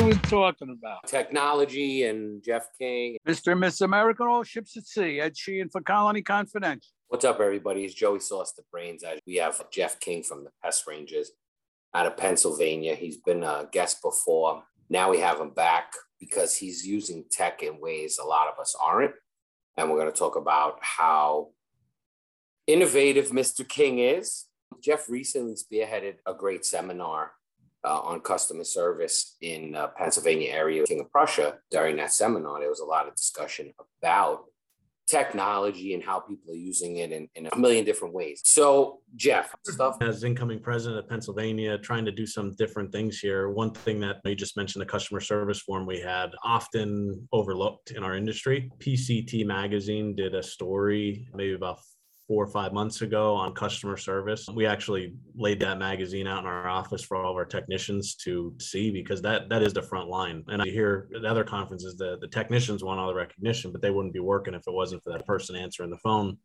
are we talking about? Technology and Jeff King. Mr. and Miss American, all ships at sea. Ed Sheehan for Colony Confidential. What's up, everybody? It's Joey Sauce, the brains. We have Jeff King from the Pest Rangers out of Pennsylvania. He's been a guest before. Now we have him back because he's using tech in ways a lot of us aren't. And we're going to talk about how innovative Mr. King is. Jeff recently spearheaded a great seminar uh, on customer service in uh, Pennsylvania area, King of Prussia. During that seminar, there was a lot of discussion about technology and how people are using it in, in a million different ways. So, Jeff, stuff as incoming president of Pennsylvania, trying to do some different things here. One thing that you just mentioned, the customer service forum we had, often overlooked in our industry. PCT Magazine did a story maybe about four or five months ago on customer service. We actually laid that magazine out in our office for all of our technicians to see because that that is the front line. And I hear at other conferences the, the technicians want all the recognition, but they wouldn't be working if it wasn't for that person answering the phone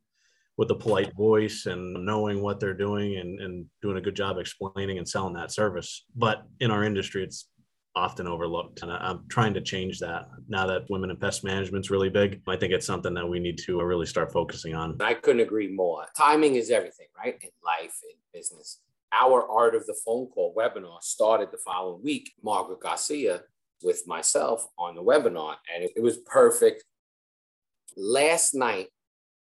with a polite voice and knowing what they're doing and, and doing a good job explaining and selling that service. But in our industry, it's often overlooked. And I'm trying to change that now that women in pest management is really big. I think it's something that we need to uh, really start focusing on. I couldn't agree more. Timing is everything, right? In life, in business. Our Art of the Phone Call webinar started the following week. Margaret Garcia with myself on the webinar, and it was perfect. Last night,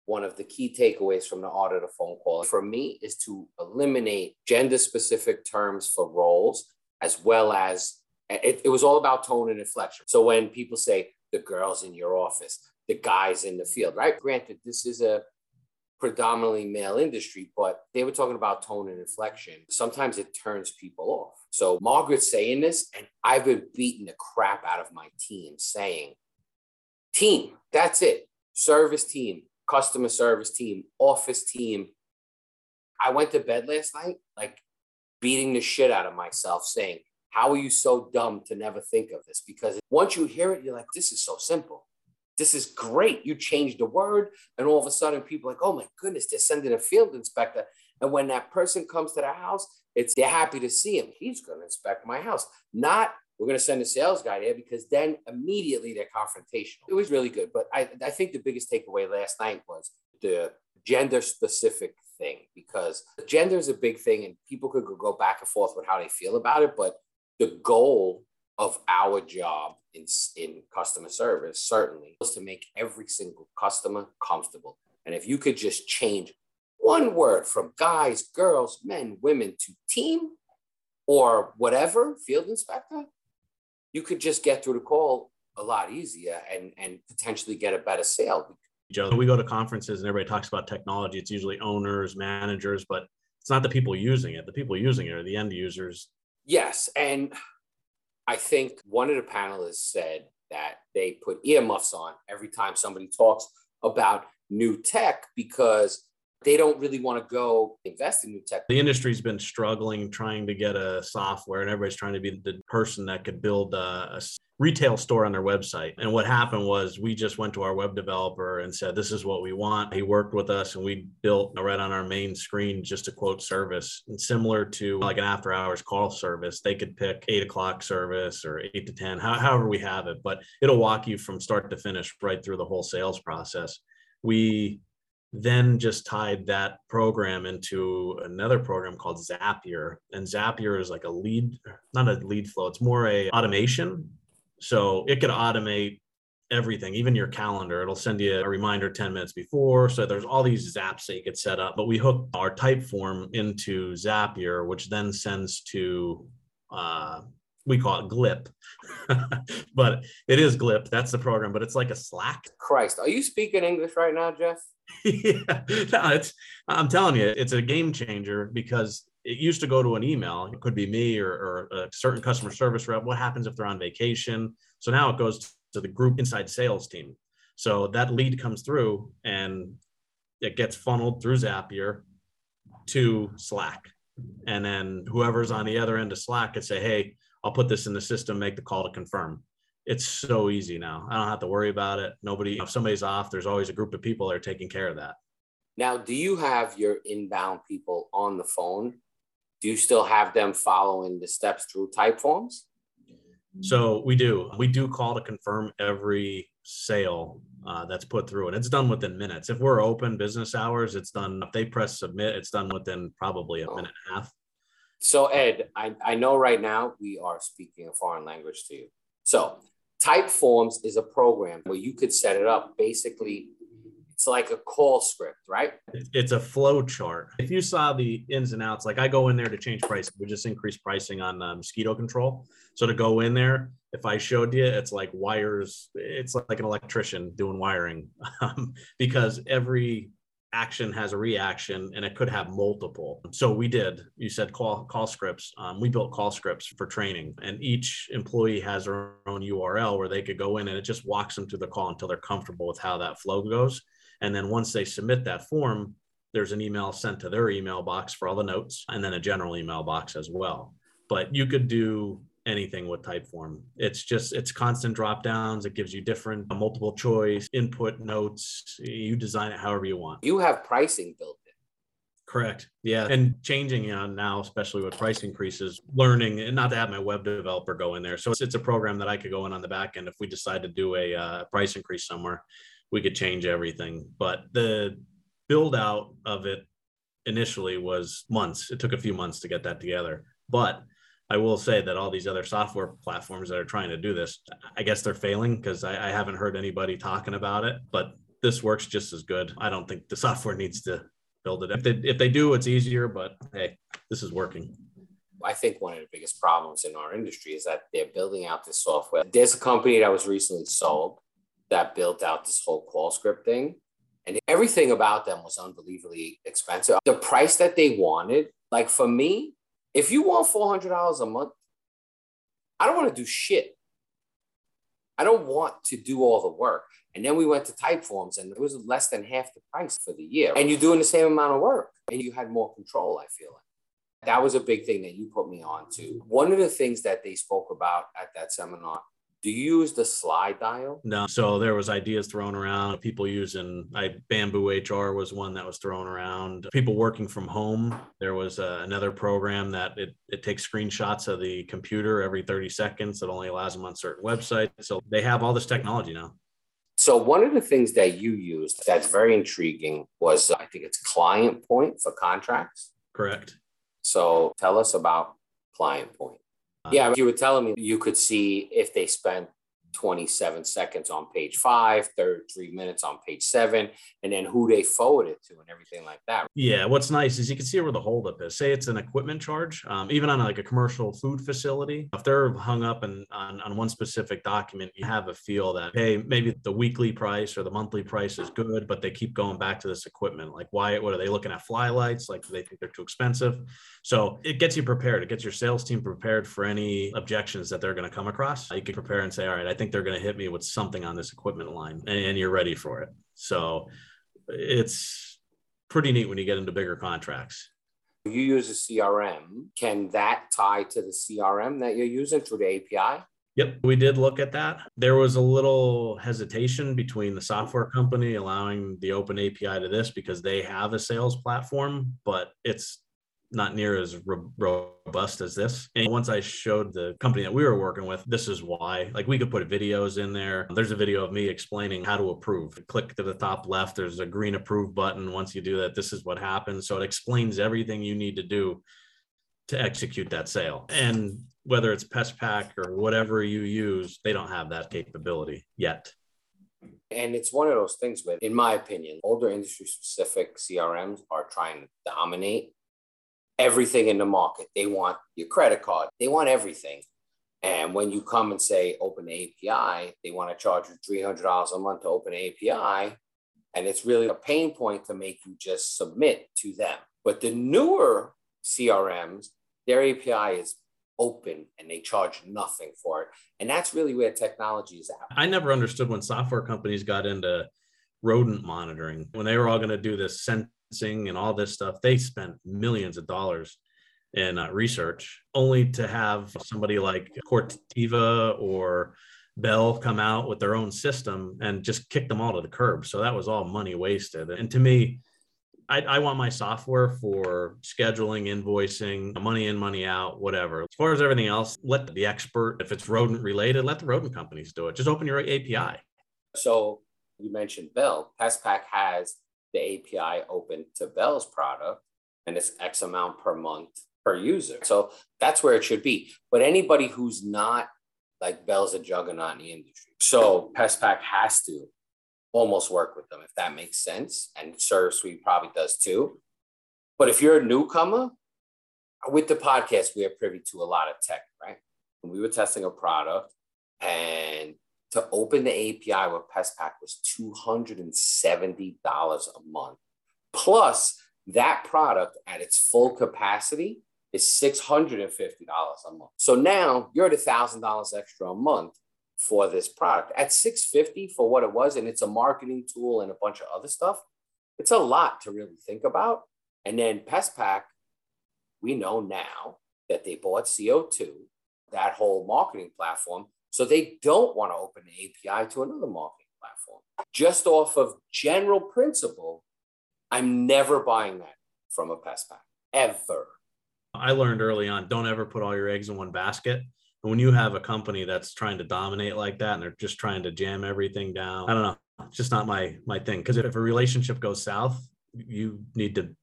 one of the key takeaways from the Art of the Phone Call for me is to eliminate gender specific terms for roles as well as it, it was all about tone and inflection. So when people say the girls in your office, the guys in the field, right? Granted, this is a predominantly male industry, but they were talking about tone and inflection. Sometimes it turns people off. So Margaret's saying this, and I've been beating the crap out of my team saying, team, that's it. Service team, customer service team, office team. I went to bed last night, like beating the shit out of myself, saying, how are you so dumb to never think of this? Because once you hear it, you're like, this is so simple. This is great. You change the word, and all of a sudden, people are like, oh my goodness, they're sending a field inspector. And when that person comes to the house, it's they're happy to see him. He's going to inspect my house. Not we're going to send a sales guy there because then immediately they're confrontational. It was really good. But I, I think the biggest takeaway last night was the gender specific thing because gender is a big thing and people could go back and forth with how they feel about it. But the goal of our job in, in customer service certainly was to make every single customer comfortable. And if you could just change one word from guys, girls, men, women to team or whatever, field inspector, you could just get through the call a lot easier and, and potentially get a better sale. Joe, we go to conferences and everybody talks about technology. It's usually owners, managers, but it's not the people using it. The people using it are the end users Yes. And I think one of the panelists said that they put earmuffs on every time somebody talks about new tech because they don't really want to go invest in new tech. The industry's been struggling trying to get a software, and everybody's trying to be the person that could build a, a retail store on their website. And what happened was we just went to our web developer and said, This is what we want. He worked with us and we built right on our main screen just a quote service. And similar to like an after hours call service, they could pick eight o'clock service or eight to 10, however we have it, but it'll walk you from start to finish right through the whole sales process. We then just tied that program into another program called Zapier. And Zapier is like a lead, not a lead flow, it's more a automation so it could automate everything, even your calendar. It'll send you a reminder 10 minutes before. So there's all these zaps that you could set up. But we hook our Typeform into Zapier, which then sends to uh, we call it Glip, but it is Glip. That's the program, but it's like a Slack. Christ, are you speaking English right now, Jeff? yeah, no, it's. I'm telling you, it's a game changer because it used to go to an email. It could be me or, or a certain customer service rep. What happens if they're on vacation? So now it goes to the group inside sales team. So that lead comes through and it gets funneled through Zapier to Slack. And then whoever's on the other end of Slack could say, hey, I'll put this in the system, make the call to confirm. It's so easy now. I don't have to worry about it. Nobody, if somebody's off, there's always a group of people that are taking care of that. Now, do you have your inbound people on the phone do you still have them following the steps through type forms? So we do. We do call to confirm every sale uh, that's put through, and it's done within minutes. If we're open business hours, it's done. If they press submit, it's done within probably a minute and a half. So Ed, I, I know right now we are speaking a foreign language to you. So Typeforms is a program where you could set it up basically it's like a call script, right? It's a flow chart. If you saw the ins and outs, like I go in there to change pricing, we just increase pricing on uh, mosquito control. So to go in there, if I showed you, it's like wires, it's like an electrician doing wiring um, because every action has a reaction and it could have multiple so we did you said call call scripts um, we built call scripts for training and each employee has their own url where they could go in and it just walks them through the call until they're comfortable with how that flow goes and then once they submit that form, there's an email sent to their email box for all the notes and then a general email box as well. But you could do anything with typeform. It's just it's constant drop downs. It gives you different multiple choice input notes. You design it however you want. You have pricing built in. Correct. Yeah. And changing you know, now especially with price increases learning and not to have my web developer go in there. So it's, it's a program that i could go in on the back end if we decide to do a uh, price increase somewhere we could change everything. But the build out of it initially was months. It took a few months to get that together. But I will say that all these other software platforms that are trying to do this, I guess they're failing because I, I, haven't heard anybody talking about it. But this works just as good. I don't think the software needs to build it. If they if they do, it's easier. But hey, this is working. I think one of the biggest problems in our industry is that they're building out this software. There's a company that was recently sold that built out this whole call script thing. And everything about them was unbelievably expensive. The price that they wanted, like for me, if you want $400 a month, I don't want to do shit. I don't want to do all the work. And then we went to Typeforms and it was less than half the price for the year. And you're doing the same amount of work and you had more control, I feel like. That was a big thing that you put me on to. One of the things that they spoke about at that seminar do you use the slide dial? No. So there was ideas thrown around. People using I Bamboo HR was one that was thrown around. People working from home. There was uh, another program that it, it takes screenshots of the computer every 30 seconds. It only allows them on certain websites. So they have all this technology now. So one of the things that you used that's very intriguing was I think it's Client Point for contracts. Correct. So tell us about Client Point. Yeah, you were telling me you could see if they spent 27 seconds on page five, three minutes on page seven, and then who they forward it to and everything like that. Yeah, what's nice is you can see where the holdup is. Say it's an equipment charge, um, even on like a commercial food facility. If they're hung up in, on, on one specific document, you have a feel that, hey, maybe the weekly price or the monthly price is good, but they keep going back to this equipment. Like, why, what are they looking at? Fly lights? Like, they think they're too expensive? So it gets you prepared. It gets your sales team prepared for any objections that they're going to come across. You can prepare and say, all right, I think they're going to hit me with something on this equipment line, and, and you're ready for it. So it's pretty neat when you get into bigger contracts. You use a CRM. Can that tie to the CRM that you're using through the API? Yep, we did look at that. There was a little hesitation between the software company allowing the open API to this because they have a sales platform, but it's not near as robust as this. And once I showed the company that we were working with, this is why. Like we could put videos in there. There's a video of me explaining how to approve. Click to the top left, there's a green approve button. Once you do that, this is what happens. So it explains everything you need to do to execute that sale. And whether it's PestPac or whatever you use, they don't have that capability yet. And it's one of those things where, in my opinion, older industry specific CRMs are trying to dominate everything in the market. They want your credit card, they want everything. And when you come and say open API, they want to charge you $300 a month to open API. And it's really a pain point to make you just submit to them. But the newer CRMs, their API is open and they charge nothing for it. And that's really where technology is at. I never understood when software companies got into rodent monitoring, when they were all going to do this and all this stuff, they spent millions of dollars in uh, research only to have somebody like Corteva or Bell come out with their own system and just kick them all to the curb. So that was all money wasted. And to me, I, I, want my software for scheduling, invoicing, money in, money out, whatever. As far as everything else, let the expert, if it's rodent related, let the rodent companies do it. Just open your API. So you mentioned Bell. PestPac has the API open to Bell's product, and it's X amount per month per user. So that's where it should be. But anybody who's not like Bell's a juggernaut in the industry. So PestPac has to almost work with them if that makes sense. And ServSuite probably does too. But if you're a newcomer, with the podcast, we are privy to a lot of tech, right? When we were testing a product and to open the API with PestPac was $270 a month. Plus, that product at its full capacity is $650 a month. So now you're at $1,000 extra a month for this product. At 650 for what it was, and it's a marketing tool and a bunch of other stuff, it's a lot to really think about. And then PestPac, we know now that they bought CO2, that whole marketing platform. So they don't want to open the API to another marketing platform. Just off of general principle, I'm never buying that from a PestPac, ever. I learned early on don't ever put all your eggs in one basket. And when you have a company that's trying to dominate like that and they're just trying to jam everything down, I don't know. It's just not my my thing. Because if a relationship goes south, you need to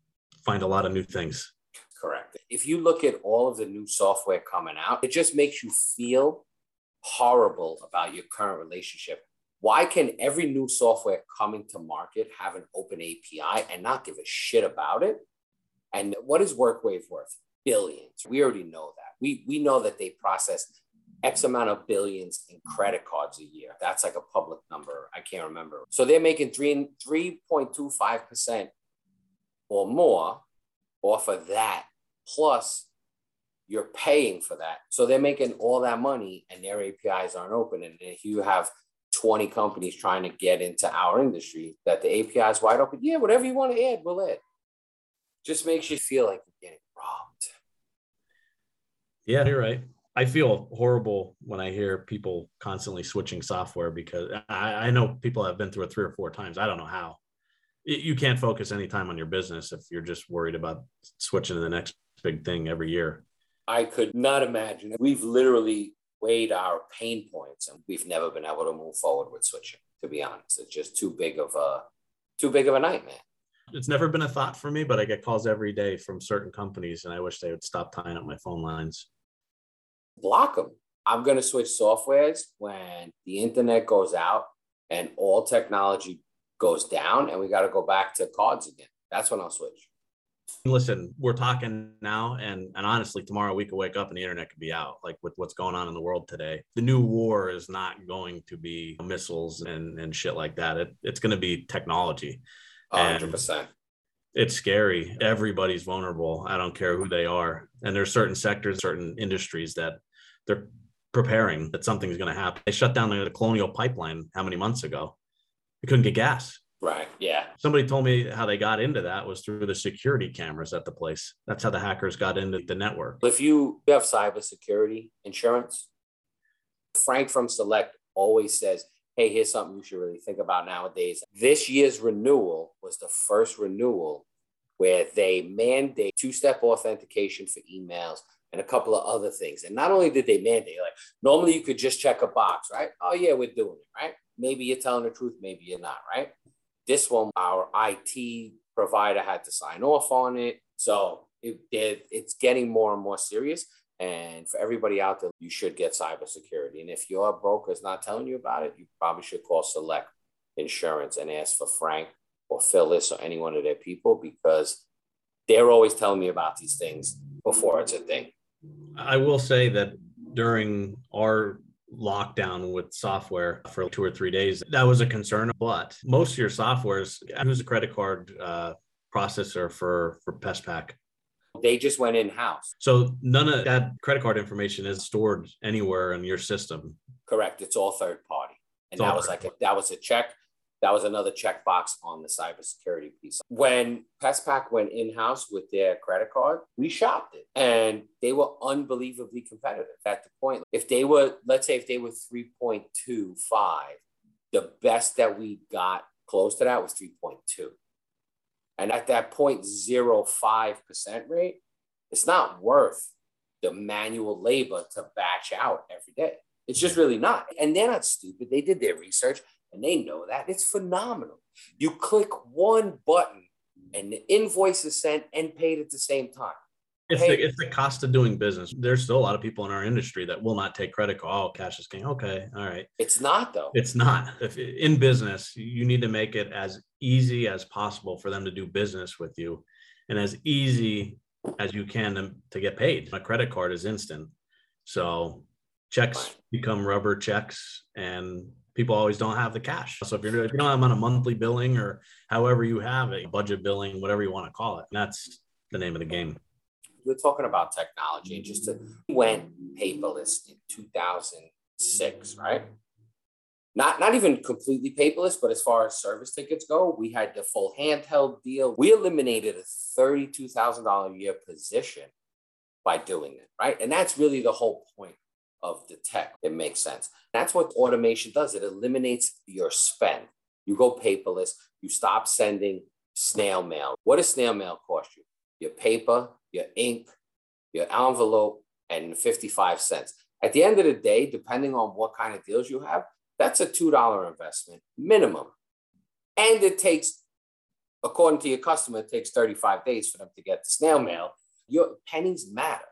find a lot of new things. Correct. If you look at all of the new software coming out, it just makes you feel horrible about your current relationship. Why can every new software coming to market have an open API and not give a shit about it? And what is WorkWave worth? Billions. We already know that. We, we know that they process X amount of billions in credit cards a year. That's like a public number. I can't remember. So they're making 3, 3.25% or more off of that. Plus, you're paying for that. So they're making all that money and their APIs aren't open. And if you have 20 companies trying to get into our industry that the API is wide open, yeah, whatever you want to add, we'll add. Just makes you feel like you're getting robbed. Yeah, you're right. I feel horrible when I hear people constantly switching software because I, I know people have been through it three or four times. I don't know how. You can't focus any time on your business if you're just worried about switching to the next big thing every year. I could not imagine. We've literally weighed our pain points and we've never been able to move forward with switching, to be honest. It's just too big of a too big of a nightmare. It's never been a thought for me, but I get calls every day from certain companies and I wish they would stop tying up my phone lines block them. I'm going to switch softwares when the internet goes out and all technology goes down and we got to go back to cards again. That's when I'll switch. Listen, we're talking now, and and honestly, tomorrow we could wake up and the internet could be out. Like with what's going on in the world today, the new war is not going to be missiles and and shit like that. It, it's going to be technology. Hundred percent it's scary. Everybody's vulnerable. I don't care who they are. And there's certain sectors, certain industries that they're preparing that something's going to happen. They shut down the colonial pipeline how many months ago? They couldn't get gas. Right. Yeah. Somebody told me how they got into that was through the security cameras at the place. That's how the hackers got into the network. If you have cybersecurity insurance, Frank from Select always says hey, here's something you should really think about nowadays. This year's renewal was the first renewal where they mandate two step authentication for emails and a couple of other things. And not only did they mandate, like normally you could just check a box, right? Oh, yeah, we're doing it, right? Maybe you're telling the truth, maybe you're not, right? This one, our IT provider had to sign off on it. So it, it's getting more and more serious. And for everybody out there, you should get cybersecurity. And if your broker is not telling you about it, you probably should call Select Insurance and ask for Frank or Phyllis or any one of their people because they're always telling me about these things before it's a thing. I will say that during our lockdown with software for two or three days, that was a concern. But most of your softwares, who's a credit card uh, processor for for PestPac? They just went in house. So none of that credit card information is stored anywhere in your system. Correct. It's all third party. And that was like a, that was a check. That was another checkbox on the cybersecurity piece. When PestPac went in house with their credit card, we shopped it and they were unbelievably competitive at the point. If they were, let's say, if they were 3.25, the best that we got close to that was 3.2. And at that 0.05% rate, it's not worth the manual labor to batch out every day. It's just really not. And they're not stupid. They did their research and they know that. It's phenomenal. You click one button and the invoice is sent and paid at the same time. It's the, it's the cost of doing business. There's still a lot of people in our industry that will not take credit card. Oh, cash is king. Okay, all right. It's not though. It's not. If in business, you need to make it as easy as possible for them to do business with you, and as easy as you can to, to get paid. A credit card is instant, so checks become rubber checks, and people always don't have the cash. So if you're if you don't have on a monthly billing or however you have it, budget billing, whatever you want to call it, that's the name of the game we're talking about technology. Just to, went paperless in 2006, right? Not not even completely paperless, but as far as service tickets go, we had the full handheld deal. We eliminated a thirty-two thousand dollar a year position by doing it, right? And that's really the whole point of the tech. It makes sense. That's what automation does. It eliminates your spend. You go paperless. You stop sending snail mail. What does snail mail cost you? Your paper, your ink, your envelope, and 55 cents. At the end of the day, depending on what kind of deals you have, that's a $2 investment minimum. And it takes, according to your customer, it takes 35 days for them to get the snail mail. Your pennies matter.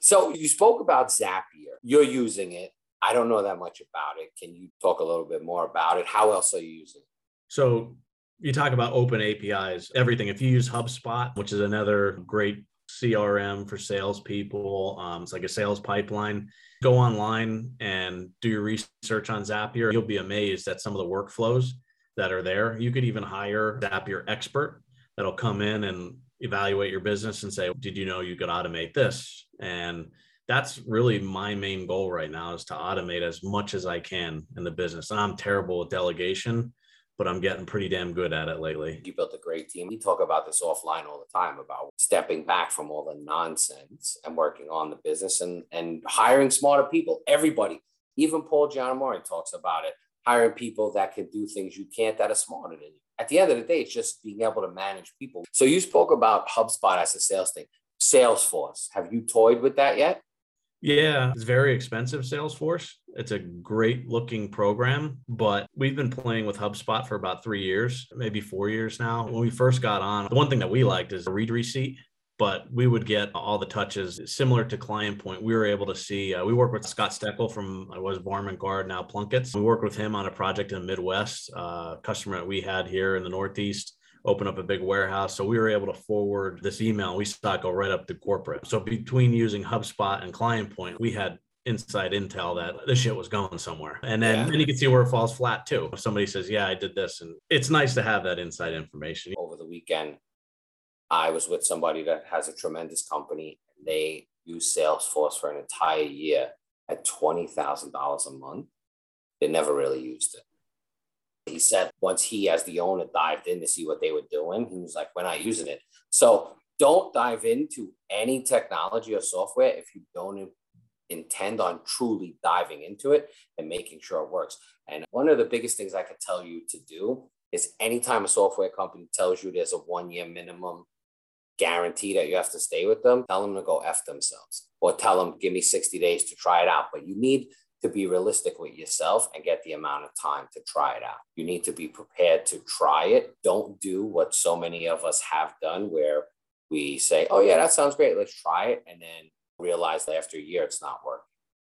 So you spoke about Zapier. You're using it. I don't know that much about it. Can you talk a little bit more about it? How else are you using it? So you talk about open APIs, everything. If you use HubSpot, which is another great CRM for salespeople. Um, it's like a sales pipeline. Go online and do your research on Zapier. You'll be amazed at some of the workflows that are there. You could even hire Zapier expert that'll come in and evaluate your business and say, "Did you know you could automate this?" And that's really my main goal right now is to automate as much as I can in the business. And I'm terrible with delegation but I'm getting pretty damn good at it lately. You built a great team. We talk about this offline all the time about stepping back from all the nonsense and working on the business and, and hiring smarter people. Everybody, even Paul Giannamore talks about it, hiring people that can do things you can't that are smarter than you. At the end of the day, it's just being able to manage people. So you spoke about HubSpot as a sales thing. Salesforce, have you toyed with that yet? Yeah, it's very expensive, Salesforce. It's a great looking program, but we've been playing with HubSpot for about three years, maybe four years now. When we first got on, the one thing that we liked is a read receipt but we would get all the touches similar to client point we were able to see uh, we work with scott steckel from i was Guard now plunkett's we worked with him on a project in the midwest uh, customer that we had here in the northeast open up a big warehouse. So we were able to forward this email. We saw it go right up to corporate. So between using HubSpot and Client Point, we had inside intel that this shit was going somewhere. And then, yeah. then you can see where it falls flat too. If somebody says, Yeah, I did this. And it's nice to have that inside information. Over the weekend, I was with somebody that has a tremendous company. And they use Salesforce for an entire year at $20,000 a month. They never really used it. He said once he, as the owner, dived in to see what they were doing, he was like, we're not using it. So don't dive into any technology or software if you don't intend on truly diving into it and making sure it works. And one of the biggest things I could tell you to do is anytime a software company tells you there's a one year minimum guarantee that you have to stay with them, tell them to go F themselves or tell them, give me 60 days to try it out. But you need to be realistic with yourself and get the amount of time to try it out. You need to be prepared to try it. Don't do what so many of us have done where we say, oh, yeah, that sounds great. Let's try it. And then realize that after a year, it's not working.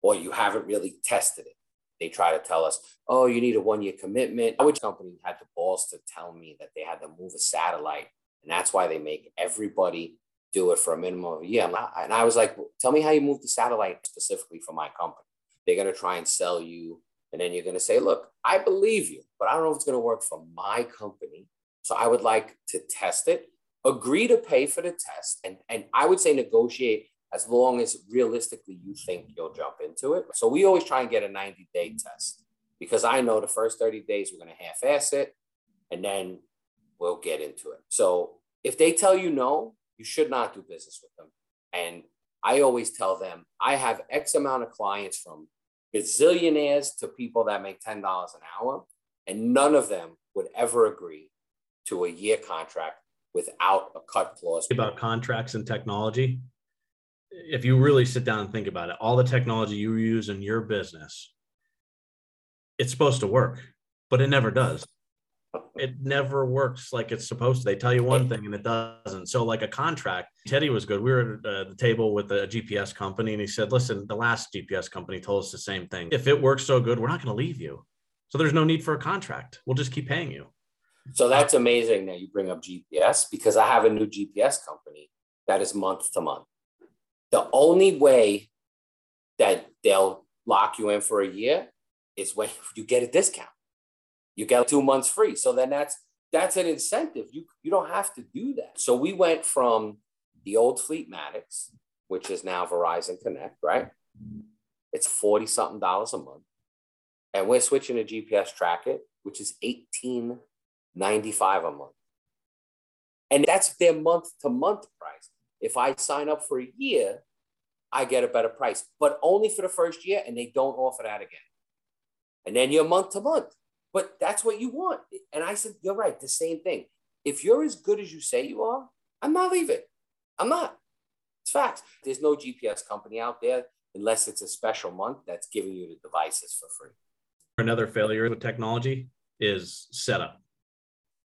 Or you haven't really tested it. They try to tell us, oh, you need a one year commitment. Which company had the balls to tell me that they had to move a satellite? And that's why they make everybody do it for a minimum of a year. And I was like, tell me how you move the satellite specifically for my company. They're going to try and sell you. And then you're going to say, look, I believe you, but I don't know if it's going to work for my company. So I would like to test it, agree to pay for the test. And, and I would say negotiate as long as realistically you think you'll jump into it. So we always try and get a 90 day test because I know the first 30 days we're going to half ass it and then we'll get into it. So if they tell you no, you should not do business with them. And I always tell them I have X amount of clients from bazillionaires to people that make $10 an hour, and none of them would ever agree to a year contract without a cut clause. About contracts and technology. If you really sit down and think about it, all the technology you use in your business, it's supposed to work, but it never does. It never works like it's supposed to. They tell you one thing and it doesn't. So, like a contract, Teddy was good. We were at uh, the table with a GPS company and he said, Listen, the last GPS company told us the same thing. If it works so good, we're not going to leave you. So, there's no need for a contract. We'll just keep paying you. So that's amazing that you bring up GPS because I have a new GPS company that is month to month. The only way that they'll lock you in for a year is when you get a discount. You get two months free. So then that's that's an incentive. You you don't have to do that. So we went from the old Fleetmatics, which is now Verizon Connect, right? It's 40 something dollars a month. And we're switching to GPS Track It, which is 18 95 a month. And that's their month to month price. If I sign up for a year, I get a better price, but only for the first year, and they don't offer that again. And then you're month to month. But that's what you want. And I said, You're right, the same thing. If you're as good as you say you are, I'm not leaving. I'm not. It's facts. There's no GPS company out there unless it's a special month that's giving you the devices for free. Another failure with technology is setup.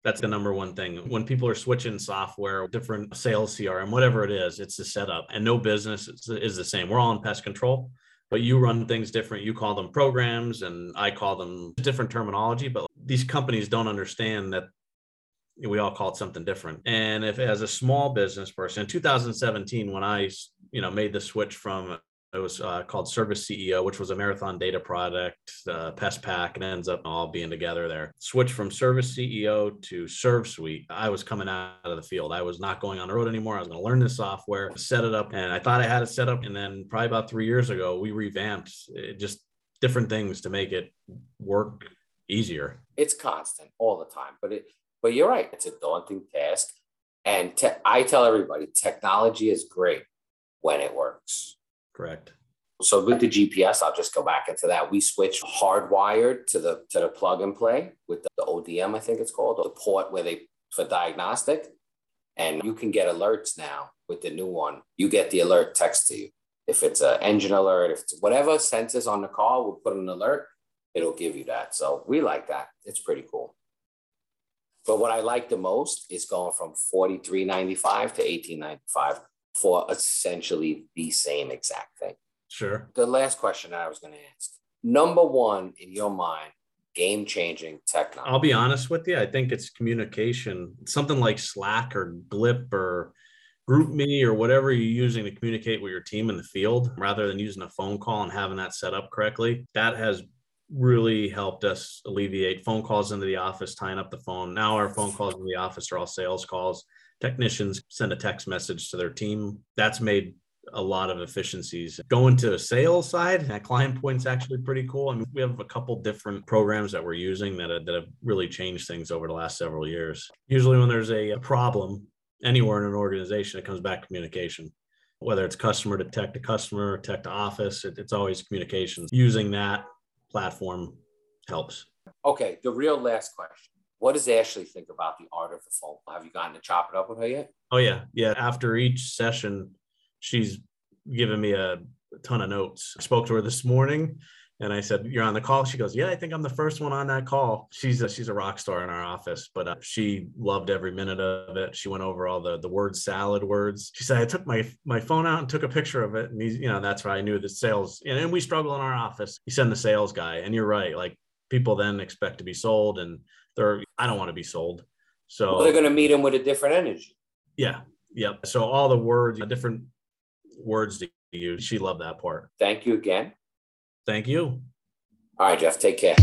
That's the number one thing. When people are switching software, different sales CRM, whatever it is, it's the setup. And no business is the same. We're all in pest control, but you run things different. You call them programs, and I call them different terminology. But these companies don't understand that we all call it something different. And if as a small business person in 2017, when I you know made the switch from it was uh, called Service CEO, which was a marathon data product, uh, PestPac, and ends up all being together there. Switched from Service CEO to ServSuite. I was coming out of the field. I was not going on the road anymore. I was going to learn this software, set it up, and I thought I had it set up. And then probably about three years ago, we revamped it, just different things to make it work easier. It's constant all the time, but it. But you're right. It's a daunting task, and te- I tell everybody, technology is great when it works Correct. So with the GPS, I'll just go back into that. We switched hardwired to the to the plug and play with the ODM, I think it's called, the port where they for diagnostic. And you can get alerts now with the new one. You get the alert text to you. If it's an engine alert, if it's whatever sensors on the car, we'll put an alert, it'll give you that. So we like that. It's pretty cool. But what I like the most is going from 43.95 to 18.95 for essentially the same exact thing. Sure. The last question I was going to ask number one in your mind, game changing technology. I'll be honest with you. I think it's communication, something like Slack or Glip or GroupMe or whatever you're using to communicate with your team in the field rather than using a phone call and having that set up correctly. That has really helped us alleviate phone calls into the office, tying up the phone. Now our phone calls in the office are all sales calls technicians send a text message to their team. That's made a lot of efficiencies. Going to sales side, that client point's actually pretty cool. I mean, we have a couple different programs that we're using that have, that have really changed things over the last several years. Usually, when there's a, a problem anywhere in an organization, it comes back communication. Whether it's customer to tech to customer, tech to office, it, it's always communications. Using that platform helps. Okay, the real last question what does Ashley think about the art of the phone? Have you gotten to chop it up with her yet? Oh yeah, yeah. After each session, she's given me a ton of notes. I spoke to her this morning, and I said, "You're on the call." She goes, "Yeah, I think I'm the first one on that call." She's a, she's a rock star in our office, but uh, she loved every minute of it. She went over all the the word salad words. She said, "I took my my phone out and took a picture of it, and he's, you know that's why I knew the sales." And, and we struggle in our office. You send the sales guy, and you're right, like people then expect to be sold and they're I don't want to be sold. So well, they're going to meet him with a different energy. Yeah. Yep. So all the words, uh, different words to use. She loved that part. Thank you again. Thank you. All right, Jeff. Take care.